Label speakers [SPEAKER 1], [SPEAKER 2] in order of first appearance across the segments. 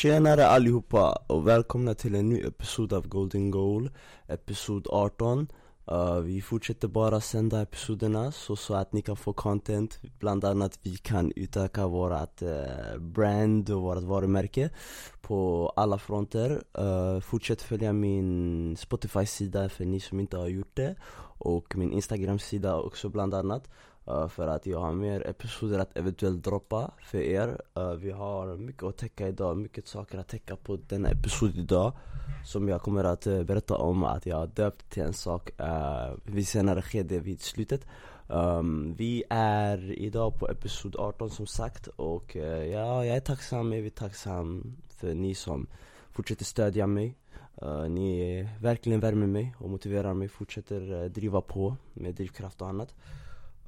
[SPEAKER 1] Tjenare allihopa och välkomna till en ny episod av Golden Goal Episod 18 uh, eh, Vi fortsätter bara sända episoderna så, så att ni kan få content. Bland annat vi kan utöka vårat uh, brand och vårat varumärke På alla fronter. Uh, Fortsätt följa min Spotify-sida för ni som inte har gjort det Och min Instagram-sida också bland annat. Uh, för att jag har mer episoder att eventuellt droppa för er. Uh, Vi har mycket att täcka idag, mycket saker att täcka på denna episod idag Som jag kommer att uh, berätta om att jag har döpt till en sak uh, vid senare skede vid slutet. Um, Vi är idag på episod 18 som sagt och ja, jag är tacksam, jag är tacksam för ni som fortsätter stödja mig. Ni verkligen värmer mig och motiverar mig, fortsätter driva på med drivkraft och annat.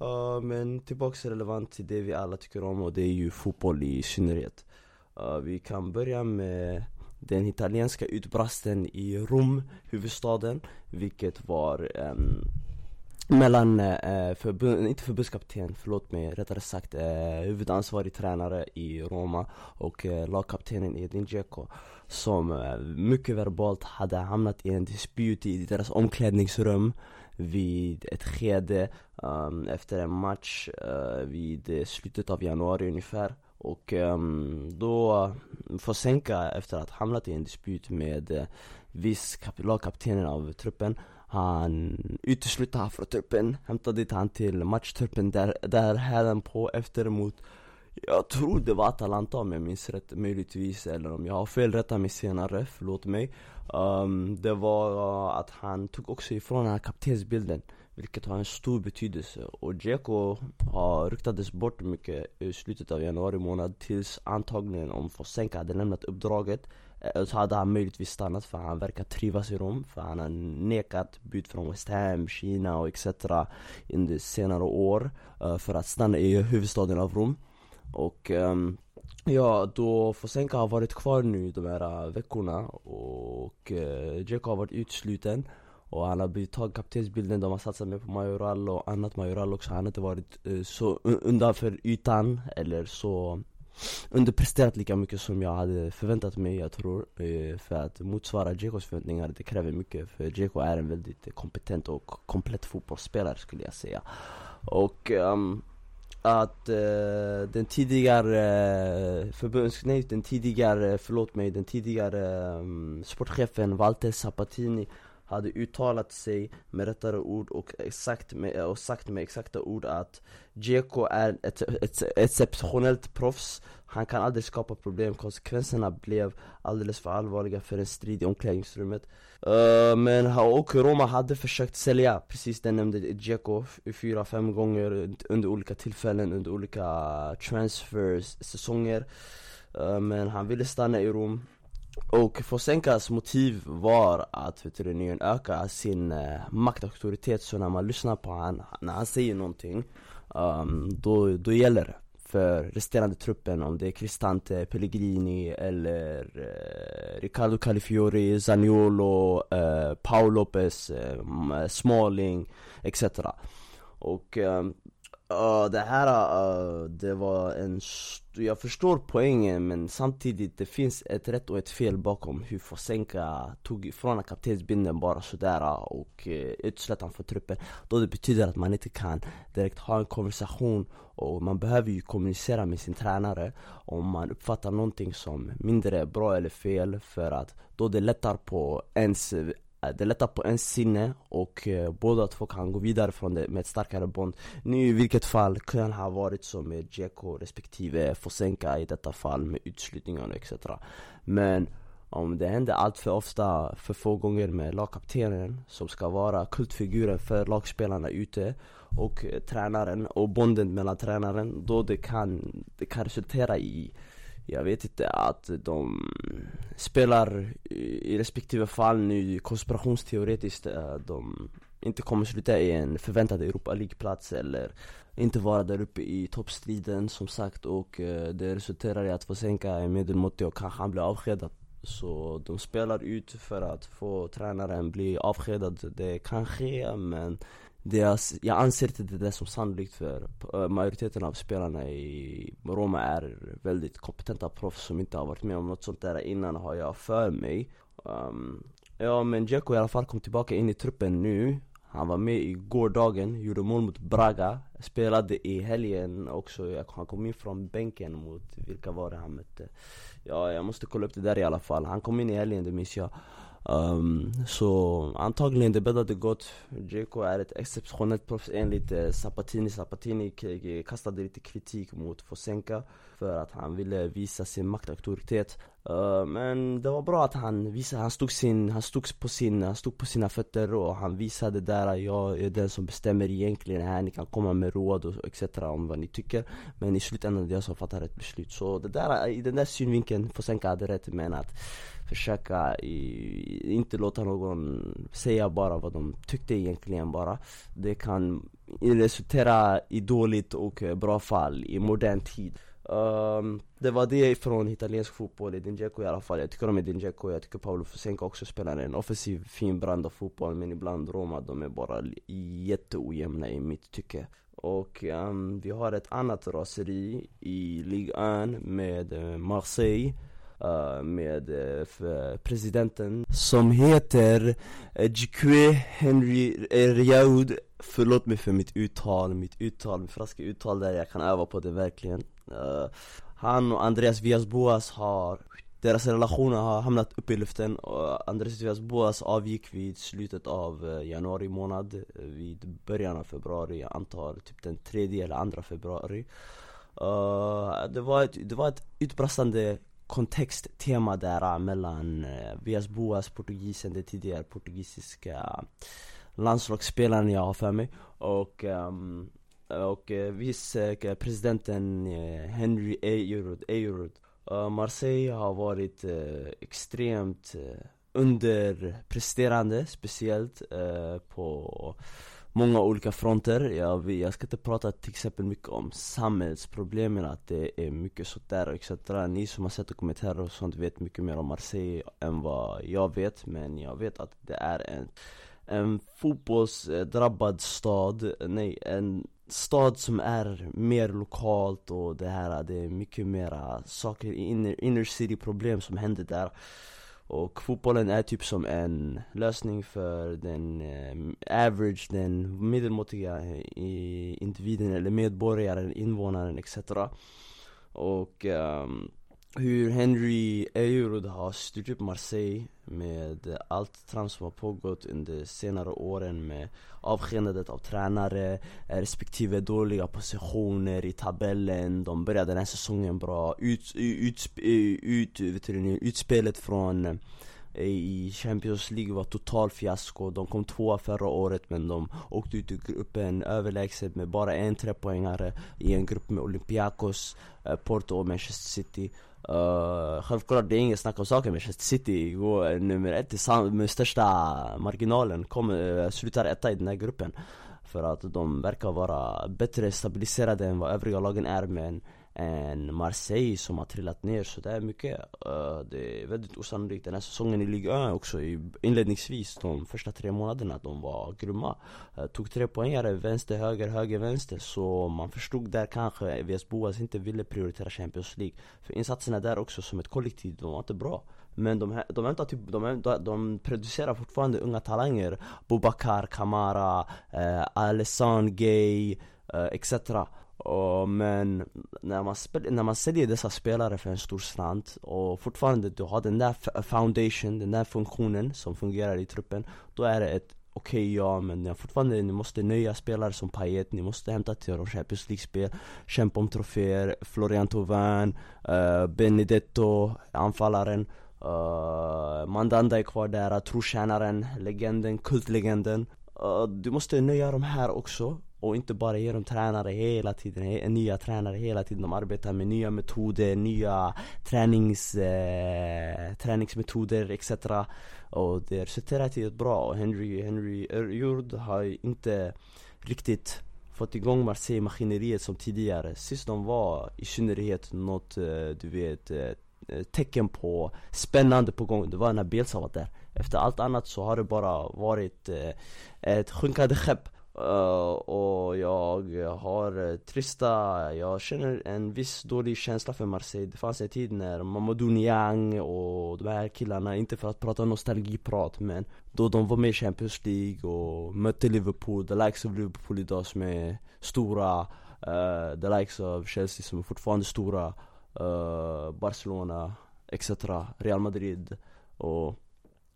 [SPEAKER 1] Uh, men tillbaks relevant till det vi alla tycker om och det är ju fotboll i synnerhet. Uh, vi kan börja med den italienska utbrasten i Rom, huvudstaden, vilket var um, mellan, uh, förbund, inte förbundskapten, förlåt mig, rättare sagt uh, huvudansvarig tränare i Roma och uh, lagkaptenen Edin Dzeko som uh, mycket verbalt hade hamnat i en dispyt i deras omklädningsrum vid ett skede um, efter en match uh, vid slutet av januari ungefär. Och um, då Fosenka efter att ha hamnat i en dispyt med uh, viss lagkaptenen av truppen han utesluter han från truppen, hämtade dit han till matchtruppen där, där här på efter mot jag tror det var Atalanta om jag minns rätt, möjligtvis, eller om jag har fel, rätta mig senare, förlåt mig. Um, Det var uh, att han tog också ifrån den här kaptensbilden Vilket har en stor betydelse. Och Dzeko har ryktades bort mycket i slutet av januari månad Tills antagligen om Fosenka hade lämnat uppdraget eh, så hade han möjligtvis stannat för han verkar trivas i Rom För han har nekat bud från West Ham, Kina och etc under senare år eh, För att stanna i huvudstaden av Rom och um, ja, då Fosenka har varit kvar nu de här äh, veckorna och uh, Dzeko har varit utsluten och han har blivit tagit kaptensbilden, de har satsat mer på Majoral och annat. Majoral också Han har inte varit uh, så undanför ytan eller så underpresterat lika mycket som jag hade förväntat mig, jag tror. Eh, för att motsvara Djekos förväntningar, det kräver mycket. För Djeko är en väldigt kompetent och komplett fotbollsspelare skulle jag säga. Och um, att uh, den tidigare uh, förbunds... Nej, den tidigare, eh, förlåt mig, den tidigare um, sportchefen Walter Sabatini hade uttalat sig med rättare ord och, exakt med, och sagt med exakta ord att GK är ett, ett, ett exceptionellt proffs han kan aldrig skapa problem, konsekvenserna blev alldeles för allvarliga för en strid i omklädningsrummet. Uh, Men och Roma hade försökt sälja, precis det nämnde Dzeko fyra, fem gånger under olika tillfällen, under olika transfers, säsonger. Uh, Men han ville stanna i Rom. Och Fosenkas motiv var att veterinären öka sin uh, maktauktoritet. Så när man lyssnar på han, när han säger någonting um, då, då gäller det för resterande truppen om det är Cristante, Pellegrini eller eh, Riccardo Califiori, Zaniolo, eh, Paul Lopez, eh, Smalling etc. Och eh, Uh, det här, uh, det var en Jag förstår poängen men samtidigt det finns ett rätt och ett fel bakom hur Fosenka tog ifrån kaptensbindeln bara sådär eh, och uh, utslöt han från truppen. Då det betyder att man inte kan direkt ha en konversation och man behöver ju kommunicera med sin tränare om man uppfattar någonting som mindre bra eller fel för att då det lättar på ens Eh, det lättar på ens sinne och eh, båda två kan gå vidare från det med ett starkare bond. Nu i vilket fall kan ha varit så med Djeko respektive Fosenka i detta fall med utslutningarna etc Men om det händer allt för ofta, för få gånger med lagkaptenen som ska vara kultfiguren för lagspelarna ute och eh, tränaren och bonden mellan tränaren då det kan, det kan resultera i jag vet inte, att de spelar i respektive fall nu konspirationsteoretiskt eh, de inte kommer sluta i en förväntad Europa League-plats eller inte vara där uppe i toppstriden som sagt och eh, det resulterar i att Fosenka är medelmåttig och kanske han blir avskedad. Så de spelar ut för att få tränaren bli avskedad, det kan ske men deras, jag, anser inte det där som sannolikt för eh, majoriteten av spelarna i Roma är väldigt kompetenta proffs som inte har varit med om något sånt där innan har jag för mig. Um, Ja men Dzeko i alla fall kom tillbaka in i truppen nu. Han var med i gårdagen, gjorde mål mot Braga Spelade i helgen också, han kom in från bänken mot, vilka var det han mötte? Ja jag måste kolla upp det där i alla fall, han kom in i helgen det minns jag. Um, så antagligen det bäddade gott. JK är ett exceptionellt proffs enligt eh, Zapatini. Zapatini kastade lite kritik mot Fosenka för att han ville visa sin maktauktoritet. Uh, men det var bra att han visade, han stod, sin, han stod, på, sin, han stod på sina fötter och han visade där att jag är den som bestämmer egentligen här, ni kan komma med råd och etc om vad ni tycker. Men i slutändan är det jag som fattar ett beslut. Så det där, i den där synvinkeln, Fosenka hade rätt men att försöka i, inte låta någon säga bara vad de tyckte egentligen bara. Det kan resultera i dåligt och bra fall i modern tid um, Det var det från italiensk fotboll, Edin Dzeko i alla fall. Jag tycker om Edin Dzeko, jag tycker Paolo Fusenka också spelar en offensiv fin brand av fotboll Men ibland Roma, de är bara jätteojämna i mitt tycke. Och um, vi har ett annat raseri i Ligue 1 med eh, Marseille uh, med uh, presidenten som heter Jikwe Henry Riaud Förlåt mig för mitt uttal, mitt uttal, mitt franska uttal där jag kan öva på det verkligen. Uh, Han och Andreas Villas-Boas har deras relationer har hamnat uppe i luften och Andreas Diaz Boas avgick vid slutet av januari månad Vid början av februari, jag antar typ den tredje eller andra februari. Uh, det, var ett, det var ett utbrastande kontexttema där äh, mellan äh, Vias Boas, portugisen, det tidigare portugisiska landslagsspelaren jag har för mig och um, och äh, vice presidenten Henry Eyrud. Ejerud. Marseille har varit extremt underpresterande, speciellt på många olika fronter. Jag, jag ska inte prata till exempel mycket om samhällsproblemen, att det är mycket sånt där etc. Ni som har sett dokumentärer och sånt vet mycket mer om Marseille än vad jag vet. Men jag vet att det är en, en fotbollsdrabbad stad, nej en stad som är mer lokalt och det här, det är mycket mera saker, inner, inner city problem som händer där och fotbollen är typ som en lösning för den eh, average, den medelmåttiga eh, individen eller medborgaren, invånaren etc. Och um, hur Henry Ejerud har styrt upp Marseille med allt trams som har pågått under senare åren med avskedandet av tränare, respektive dåliga positioner i tabellen. De började den här säsongen bra, ut, ut, ut, ut, utspelet från Eh, i Champions League var total fiasko, de kom tvåa förra året men de åkte ut ur gruppen överlägset med bara en trepoängare i en grupp med Olympiakos, eh, Porto och Manchester City. Uh, självklart det är inget snack om saken, Manchester City går nummer ett med största marginalen, kommer, uh, slutar etta i den här gruppen. För att de verkar vara bättre stabiliserade än vad övriga lagen är men än Marseille som har trillat ner sådär mycket. Eh, det är väldigt osannolikt. Den här säsongen i Ligue 1 också. Inledningsvis de första tre månaderna, de var grymma. Eh, tog tre poängare, vänster, höger, höger, vänster. Så man förstod där kanske VS Boas inte ville prioritera Champions League. För insatserna där också som ett kollektiv, de var inte bra. Men de, de, hämtar typ, de, de producerar fortfarande unga talanger. Bobakar, Kamara, eh, Alessan Gay, eh, etc och, men när man, spel, när man säljer dessa spelare för en stor slant och fortfarande du har den där foundation, den där funktionen som fungerar i truppen Då är det ett okej okay, ja men ja, fortfarande ni måste nöja spelare som Payet, ni måste hämta till och Champions League-spel Kämpa om troféer, Florian Thauvin, uh, Benedetto, anfallaren uh, Mandanda är kvar där, trotjänaren, legenden, kultlegenden. Uh, Du måste nöja de här också och inte bara ge dem tränare hela tiden, nya tränare hela tiden. De arbetar med nya metoder, nya tränings, eh, träningsmetoder etc Och det resulterar i ett bra. Henry, Henry Jord har inte riktigt fått igång Marseille-maskineriet som tidigare. Sist de var i synnerhet något, eh, du vet, eh, eh, tecken på spännande på gång. Det var när Bielsa var där. Efter allt annat så har det bara varit ett sjunkande skepp. Uh, och jag har uh, trista, jag känner en viss dålig känsla för Marseille. Det fanns en tid när Mamadou Niang och de här killarna, inte för att prata nostalgiprat men Då de var med i Champions League och mötte Liverpool, the likes of Liverpool idag som är stora uh, The likes of Chelsea som är fortfarande stora Barcelona etc, Real Madrid och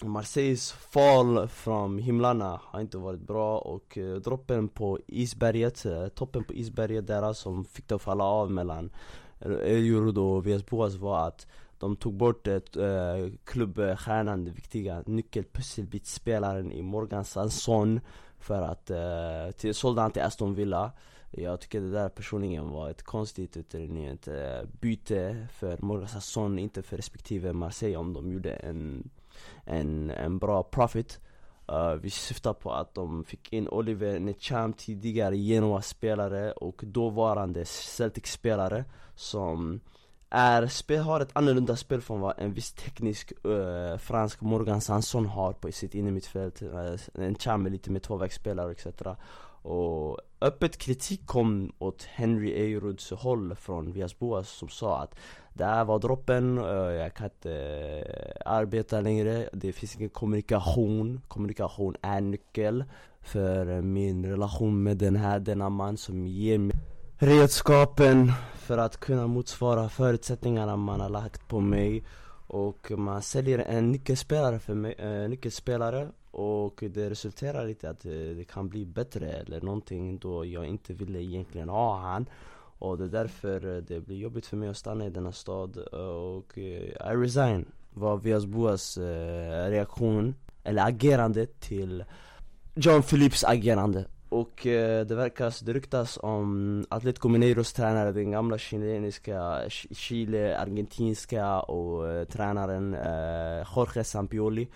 [SPEAKER 1] Marseilles fall från himlarna har inte varit bra och eh, droppen på isberget, eh, toppen på isberget där som fick det att falla av mellan Eljurud och VS Boas var att de tog bort ett, eh, klubbstjärnan, den viktiga nyckelpusselbitsspelaren i Morgan Sanson för att, eh, till, sålde han till Aston Villa. Jag tycker det där personligen var ett konstigt ett byte för Morgan Sanson, inte för respektive Marseille om de gjorde en en, en bra profit. Uh, Vi syftar på att de fick in Oliver Necham tidigare Genoa-spelare och dåvarande Celtic-spelare som är, spel, har ett annorlunda spel från vad en viss teknisk uh, fransk Morgan Sanson har på sitt innermittfält uh, En Cham är lite mer tvåvägsspelare etc och öppet kritik kom åt Henry Eiruds håll från Vias Boas som sa att det här var droppen, eh, jag kan inte eh, arbeta längre, det finns ingen kommunikation. Kommunikation är nyckel för min relation med den här, denna man som ger mig redskapen för att kunna motsvara förutsättningarna man har lagt på mig. Och man säljer en nyckelspelare för mig, en nyckelspelare. Och det resulterar i att det kan bli bättre eller någonting då jag inte ville egentligen ha han. Och det är därför eh, det blir jobbigt för mig att stanna i denna stad eh, och eh, I resign. Var Vias Boas reaktion, eller agerande till John Phillips agerande. Och eh, det verkas, det ryktas om Atletico Mineiros tränare, den gamla chilenska, Chile, argentinska och eh, tränaren eh, Jorge Sampioli.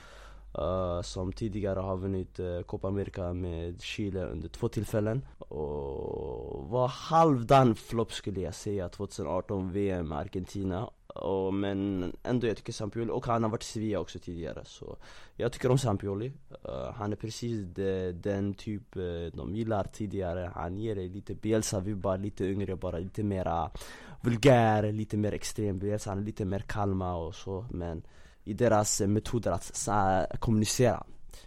[SPEAKER 1] Uh, som tidigare har vunnit uh, Copa America med Chile under två tillfällen. Och var halvdan flopp skulle jag säga 2018 VM med Argentina. Och, Men ändå jag tycker Sampioli, och han har varit i Sevilla också tidigare så Jag tycker om Sampioli. Uh, Han är precis de, den typ de gillar tidigare. Han ger dig lite Bielsa-vibbar, lite yngre bara, lite mera vulgär, lite mer extrem Bielsa, han är lite mer kalma och så men i deras eh, metoder att kommunicera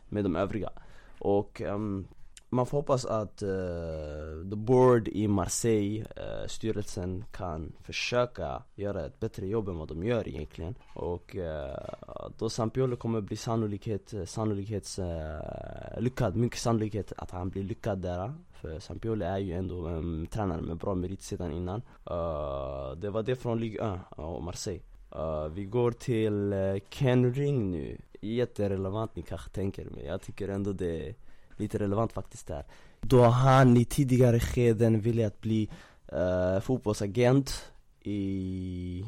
[SPEAKER 1] med de övriga. Och um, man får hoppas att uh, the board i Marseille, uh, styrelsen kan försöka göra ett bättre jobb än vad de gör egentligen. Och uh, då Sampiolo kommer bli sannolikhet, sannolikhets, uh, lyckad, mycket sannolikhet att han blir lyckad där. För Sampiolo är ju ändå en tränare med bra merit sedan innan. Det var det från Ligue 1 och Marseille. Uh, vi går till uh, Ken Ring nu. Jätterelevant ni kanske tänker, men jag tycker ändå det är lite relevant faktiskt där. Då han i tidigare skeden ville att bli uh, fotbollsagent i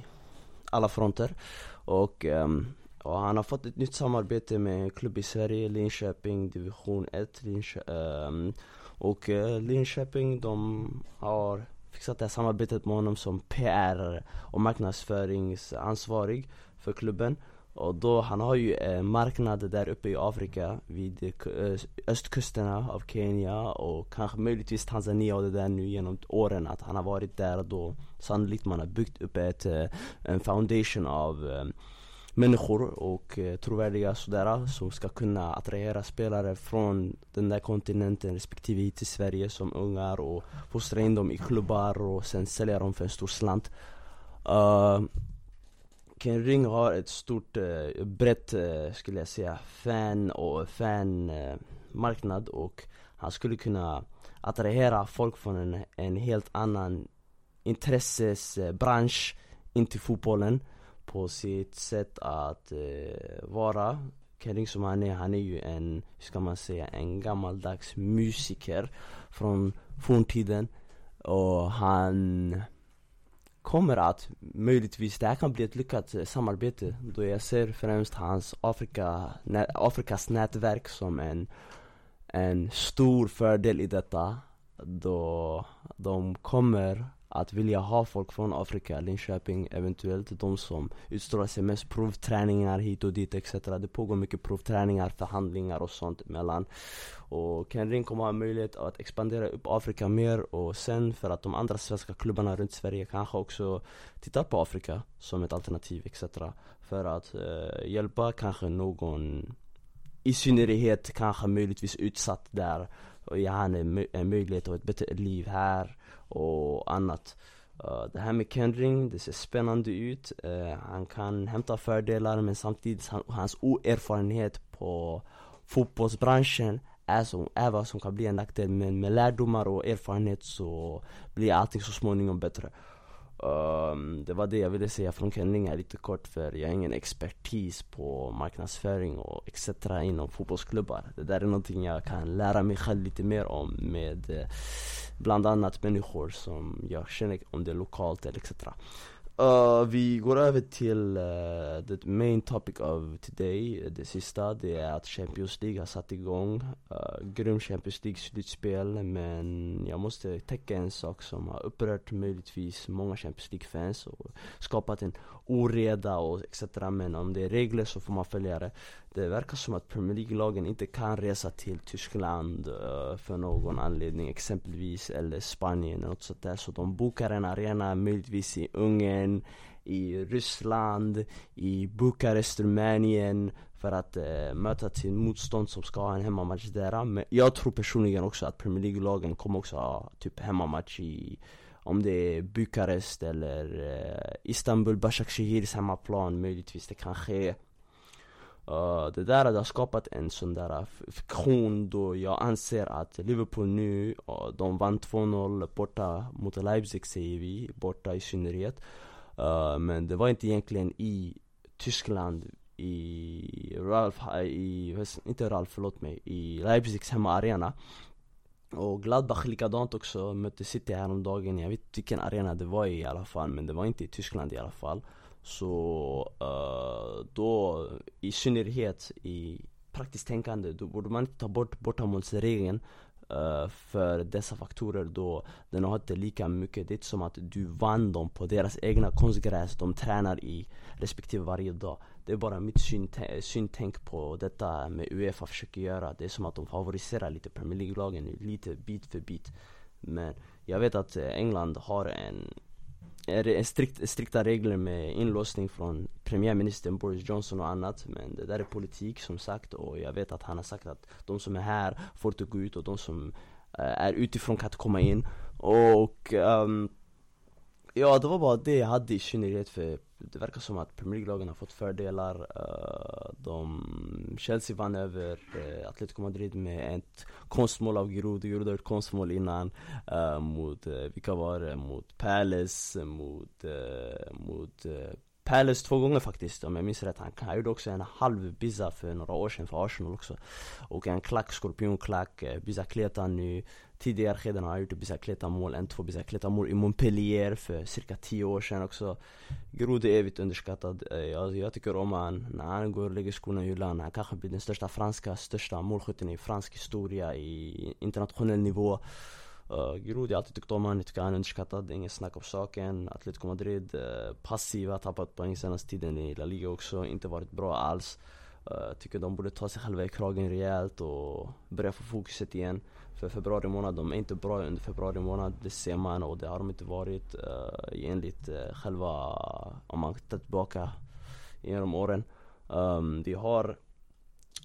[SPEAKER 1] alla fronter. Och, ehm, um, och han har fått ett nytt samarbete med en klubb i Sverige, Linköping division 1. Linköping, um, ehm, och uh, Linköping de har fixat det här samarbetet med honom som PR och marknadsföringsansvarig för klubben. Och då, han har ju en eh, marknad där uppe i Afrika vid eh, östkusterna av Kenya och kanske möjligtvis Tanzania och det där nu genom åren att han har varit där då sannolikt man har byggt upp ett, eh, en foundation av eh, människor och eh, trovärdiga sådär som ska kunna attrahera spelare från den där kontinenten respektive hit till Sverige som ungar och fostra in dem i klubbar och sen sälja dem för en stor slant. Uh, Ken Ring har ett stort, uh, brett uh, skulle jag säga, fan och fanmarknad uh, och han skulle kunna attrahera folk från en, en helt annan intressesbransch in till fotbollen på sitt sätt att eh, vara. Kering som han är, han är ju en, hur ska man säga, en gammaldags musiker från forntiden. Och han kommer att, möjligtvis, det här kan bli ett lyckat eh, samarbete Då jag ser främst hans Afrika, Afrikas nätverk som en, en stor fördel i detta. Då de kommer att vilja ha folk från Afrika, Linköping eventuellt, de som utstrålar sig mest provträningar hit och dit etc. Det pågår mycket provträningar, förhandlingar och sånt mellan Och Ken Ring kommer ha möjlighet att expandera upp Afrika mer och sen för att de andra svenska klubbarna runt Sverige kanske också tittar på Afrika som ett alternativ etc. För att eh, hjälpa kanske någon i synnerhet kanske möjligtvis utsatt där och ge han en möjlighet och ett bättre liv här och annat. Uh, det här med Kendring, det ser spännande ut. Uh, han kan hämta fördelar men samtidigt han, hans oerfarenhet på fotbollsbranschen är, som, är vad som kan bli en nackdel. Men med lärdomar och erfarenhet så blir allting så småningom bättre. Um, det var det jag ville säga från Kenlinga lite kort för jag är ingen expertis på marknadsföring och etc inom fotbollsklubbar. Det där är någonting jag kan lära mig själv lite mer om med eh, bland annat människor som jag känner om det lokalt eller etc. Uh, vi går över till uh, the main topic of today, det sista, det är att Champions League har satt igång uh, Grym Champions League-slutspel, men jag måste täcka en sak som har upprört möjligtvis många Champions League-fans och skapat en oreda och etc. Men om det är regler så får man följa det det verkar som att Premier League-lagen inte kan resa till Tyskland uh, för någon anledning exempelvis, eller Spanien eller något sånt där. Så de bokar en arena möjligtvis i Ungern, i Ryssland, i Bukarest, Rumänien för att uh, möta till motstånd som ska ha en hemmamatch där. Men jag tror personligen också att Premier League-lagen kommer också ha typ hemmamatch i om det är Bukarest eller uh, Istanbul, Başakşehirs hemmaplan möjligtvis det kan ske uh, Det där har skapat en sån där eh, fiktion då jag anser att Liverpool nu, uh, de vann 2-0 borta mot Leipzig säger vi, borta i synnerhet. Uh, Men det var inte egentligen i Tyskland i Ralf, i, inte Ralf förlåt mig, i Leipzigs hemmaarena. Och Gladbach likadant också, mötte City häromdagen, jag vet inte vilken arena det var i, i alla fall men det var inte i Tyskland i alla fall. Så uh, då, i synnerhet i praktiskt tänkande, då borde man inte ta bort bortamålsregeln uh, för dessa faktorer då den har inte lika mycket, det är inte som att du vann dem på deras egna konstgräs de tränar i respektive varje dag. Det är bara mitt syntänk på detta med Uefa försöker göra. Det är som att de favoriserar lite Premier League-lagen lite bit för bit. Men jag vet att England har en strikt, strikta regler med inlåsning från premiärministern Boris Johnson och annat Men det där är politik som sagt och jag vet att han har sagt att de som är här får inte gå ut och de som eh, är utifrån kan inte komma in. Och um, Ja det var bara det jag hade i synnerhet för det verkar som att Premier League-lagen har fått fördelar eh, de, Chelsea vann över eh, Atletico Madrid med ett konstmål av Giroud, Giroud har ett konstmål innan eh, Mot, vilka var det? Mot Palace, mot, mot Palace två gånger faktiskt om jag minns rätt. Han, gjorde också en halv Biza för några år sedan för Arsenal också. Och en klack, skorpionklack, eh, bizakleta nu. Tidigare skeden har han gjort bizakleta mål, en två bizakleta mål i Montpellier för cirka tio år sedan också. Grode är evigt underskattad. Eh, jag, jag tycker om han. När han går och lägger skorna i hyllan, han kanske blir den största franska, största målskytten i fransk historia i internationell nivå. Eh, uh, Giroud, jag har alltid tyckt om honom, jag tycker han är underskattad, inget snack om saken. Atletico Madrid, uh, passiva, tappat poäng senaste tiden i La Liga också, inte varit bra alls. Uh, Tycker de borde ta sig själva i kragen rejält och börja få fokuset igen. För februari månad, de är inte bra under februari månad, det ser man och det har de inte varit uh, enligt uh, själva, om man tittar tillbaka genom åren. Um, Vi har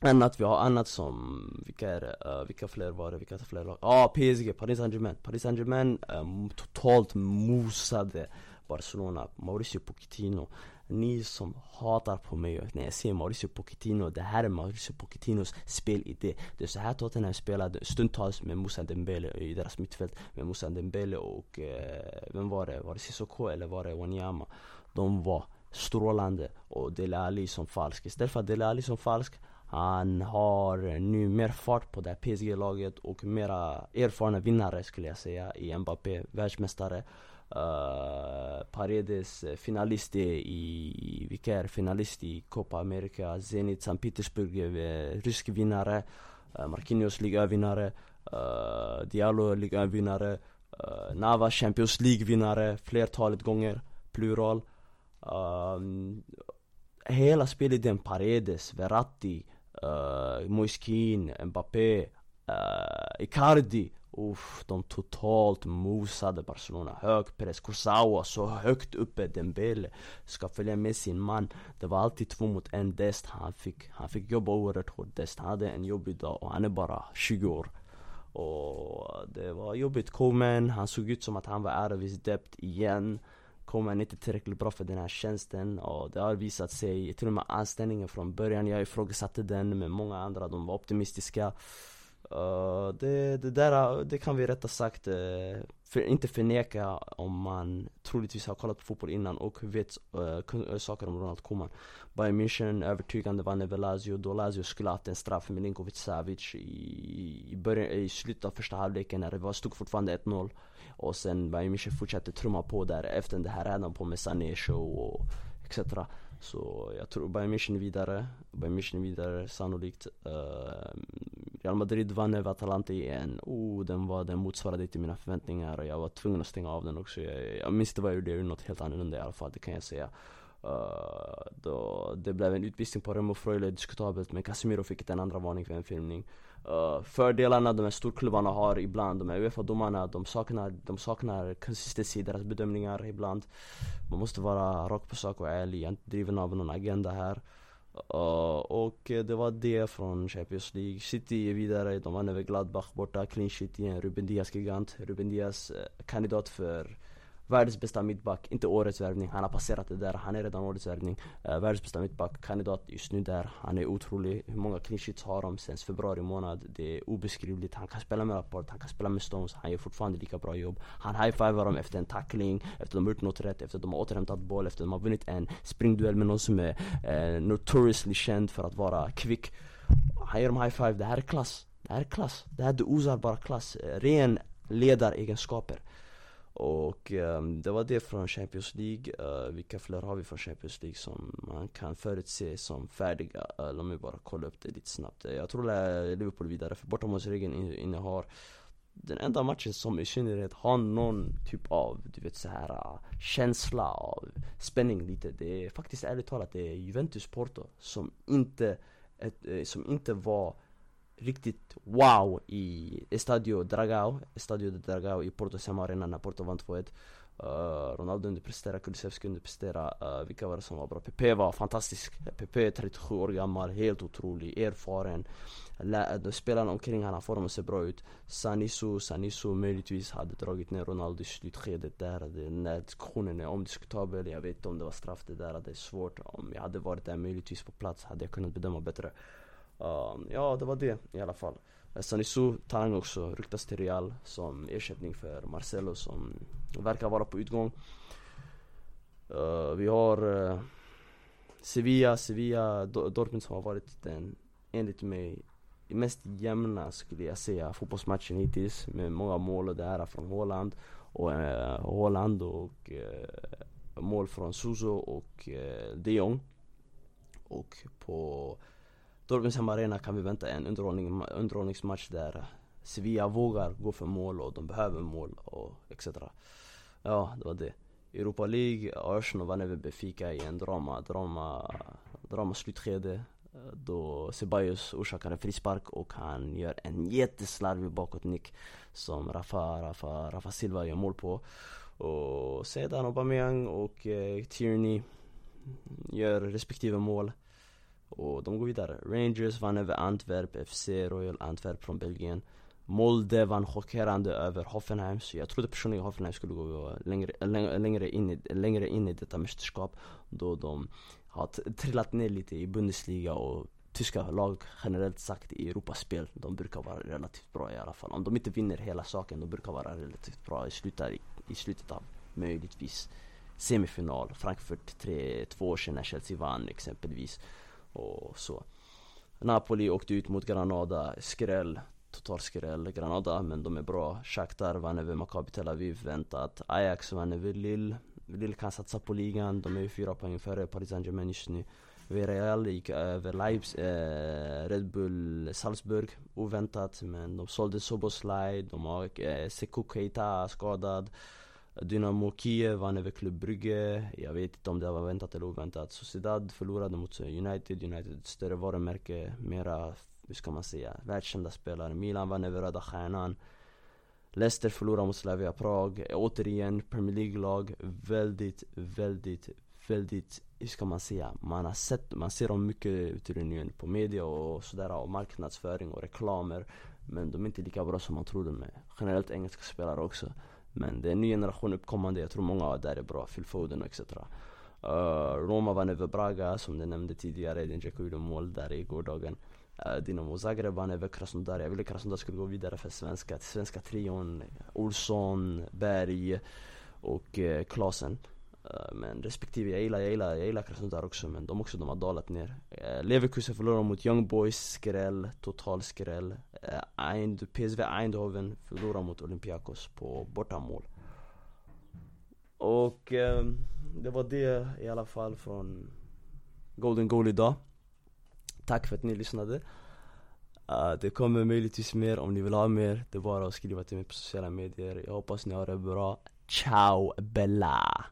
[SPEAKER 1] annat, vi har annat som, vilka är det? Uh, vilka fler var det? Vilka fler lag? Ja, ah, PSG, Paris Saint-Germain Paris Saint-Germain um, totalt mosade Barcelona, Mauricio Pochettino Ni som hatar på mig när jag säger Mauricio Pochettino, det här är Mauricio Pochettinos spelidé Det är så här Tottenham spelade stundtals med Moussa Dembele i deras mittfält Med Moussa Dembele och, uh, vem var det? Var det Sissoko eller var det Wanyama? De var strålande och Dele Alli som falsk Istället för Dele Alli som falsk han har nu mer fart på det här PSG-laget och mera erfarna vinnare skulle jag säga i Mbappé, världsmästare. Uh, Paredes eh, finalist i, vilka är finalist i Copa America, Zenit St. Petersburg, uh, rysk vinnare. Uh, Marquinhos ligavinnare, uh, Diallo ligavinnare. Uh, Nava Champions League-vinnare flertalet gånger, plural. Uh, Hela spelidén, Paredes, Verratti, uh, Moiskin, Mbappé, uh, Icardi Uff, de totalt mosade Barcelona. Hög press, Kursawa så högt uppe, Dembele ska följa med sin man. Det var alltid två mot en Dest. Han fick, han fick jobba oerhört hårt. Dest han hade en jobbig dag och han är bara 20 år. Och det var jobbigt. Komen, han såg ut som att han var ärevis of igen. Coman är inte tillräckligt bra för den här tjänsten och det har visat sig, till och med anställningen från början, jag ifrågasatte den men många andra de var optimistiska. Uh, det, det där det kan vi rätta sagt uh, för, inte förneka om man troligtvis har kollat på fotboll innan och vet uh, saker om Ronald Koeman. Bayern München övertygande vann över Lazio då Lazio skulle haft en straff med Milinkovic Savic i, i, början, i slutet av första halvleken när det var, stod fortfarande 1-0 och sen Bayern München fortsatte trumma på där efter det här redan på med Sané show och etc så jag tror Bayern München är vidare, Bayern München är vidare sannolikt. Uh, Real Madrid vann över Atalanta igen. oh den var, den motsvarade inte mina förväntningar och jag var tvungen att stänga av den också. Jag, jag minns inte vad jag gjorde, jag gjorde något helt annorlunda i alla fall, det kan jag säga. Uh, då, Det blev en utvisning på Remo Freuler, diskutabelt men Casemiro fick en andra varning för en filmning. Uh, fördelarna de här storklubbarna har ibland, de här Uefa-domarna, de saknar, de saknar konsistens i deras bedömningar ibland. Man måste vara rakt på sak och ärlig, jag är inte driven av någon agenda här. Uh, Och det var det från Champions League. City är vidare, de vann över Gladbach borta, clean shit igen, Ruben Diaz gigant. Ruben Diaz eh, kandidat för Världens bästa mittback, inte årets värvning. Han har passerat det där, han är redan årets värvning. Uh, världens bästa mittback, kandidat just nu där. Han är otrolig. Hur många clean sheets har de sen februari månad? Det är obeskrivligt. Han kan spela med Rapport, han kan spela med Stones. Han gör fortfarande lika bra jobb. Han high-fivar dem efter en tackling, efter att de har gjort något rätt, efter att de har återhämtat boll, efter att de har vunnit en springduell med någon som är uh, notoriously känd för att vara kvick. Han ger dem high-five. Det här är klass. Det här är klass. Det här det osar bara klass. Eh, ren ledaregenskaper. Och um, det var det från Champions League. Uh, vilka fler har vi från Champions League som man kan förutse som färdiga? Uh, låt mig bara kolla upp det lite snabbt. Eh, jag tror Liverpool vidare, för bortamålsregeln innehar den enda matchen som i synnerhet har någon typ av, du vet så här uh, känsla av spänning lite. Det är faktiskt ärligt talat, det är Juventus Porto som inte, ett, som inte var riktigt wow i Estadio Dragao, Estadio de Dragao i Porto samma Arena när Porto vann 2-1 uh, eh, Ronaldo underpresterade, Kulusevski underpresterade, uh, vilka var det som var bra? Pepe var fantastisk, Pepe är 37 år gammal, helt otrolig, erfaren Spelarna omkring honom får dem att se bra ut Sanisu, Sanisu möjligtvis hade dragit ner Ronaldo i slutskedet där Den där diskussionen är omdiskutabel, jag vet inte om det var straff det där, det är svårt Om jag hade varit där e möjligtvis på plats hade jag e kunnat bedöma bättre Um, ja, det var det i alla fall. Sanisu talang också ryktas till Real som ersättning för Marcelo som verkar vara på utgång. Uh, vi har uh, Sevilla, Sevilla, Dortmund som har varit den, enligt mig, mest jämna skulle jag säga fotbollsmatchen hittills med många mål och det här från Holland och eh, uh, Holland och uh, mål från Suso och uh, de Jong. Och på Torbensham Arena kan vi vänta en underhållning, underhållningsmatch där Sevilla vågar gå för mål och de behöver mål och etc. Ja, det var det. Europa League, Arsenal vann över Benfica i en drama, drama, drama slutskede då Ceballos orsakar en frispark och han gör en jätteslarvig bakåtnick som Rafa, Rafa, Rafa Silva gör mål på. Och sedan Aubameyang och eh, Tierney gör respektive mål. Och de går vidare. Rangers vann över Antwerp FC, Royal Antwerp från Belgien. Molde vann chockerande över Hoffenheim, så jag trodde personligen Hoffenheim skulle gå längre, längre, in, i, längre in i detta mästerskap Då de har trillat ner lite i Bundesliga och tyska lag generellt sagt i Europaspel De brukar vara relativt bra i alla fall Om de inte vinner hela saken, de brukar vara relativt bra i slutet, i slutet av möjligtvis semifinal Frankfurt 3, två år sedan när Chelsea vann exempelvis och så. Napoli åkte ut mot Granada, skräll Total skräll, Granada, men de är bra. Shakhtar vann över Maccabi Tel Aviv, väntat. Ajax vann över Lille. Lille kan satsa på ligan, de är ju fyra poäng före Paris Saint-Germain just nu. Villarreal gick över Leipzig, eh, Red Bull Salzburg oväntat. Men de sålde Soboslaj, de har eh, Sekou Keita skadad. Dynamo Kiev vann över Club Brugge, jag vet inte om det var väntat eller oväntat. Sociedad förlorade mot United, United större varumärke, mera, hur ska man säga, världskända spelare. Milan vann över Röda Stjärnan. Leicester förlorade mot Slavia Prag, återigen Premier League-lag, väldigt, väldigt, väldigt, hur ska man säga, man har sett, man ser dem mycket ute i på media och sådär och marknadsföring och reklamer. Men de är inte lika bra som man trodde med generellt engelska spelare också. Men det är en ny generation uppkommande, jag tror många där är bra, Phil Foden och etc uh, Roma vann över Braga som du nämnde tidigare, den Dzeko gjorde mål där i gårdagen. Uh, Dinamo Zagreb vann över Krasnodar, jag ville Krasnodar skulle gå vidare för svenska, svenska trion Olsson, Berg och eh, uh, Klasen Äh, men respektive, jag gillar, jag gillar, jag gillar Krasnodar också men de också, de har dalat ner. Äh, Leverkusen förlorade mot Young Boys, skräll, total skräll. Eind, PSV Eindhoven förlorade mot Olympiakos på bortamål. Och ehm, det var det i alla fall från Golden Goal idag. Tack för att ni lyssnade. Uh, Det kommer möjligtvis mer om ni vill ha mer. Det är bara att skriva till mig på sociala medier. Jag hoppas ni har det bra. Ciao Bella!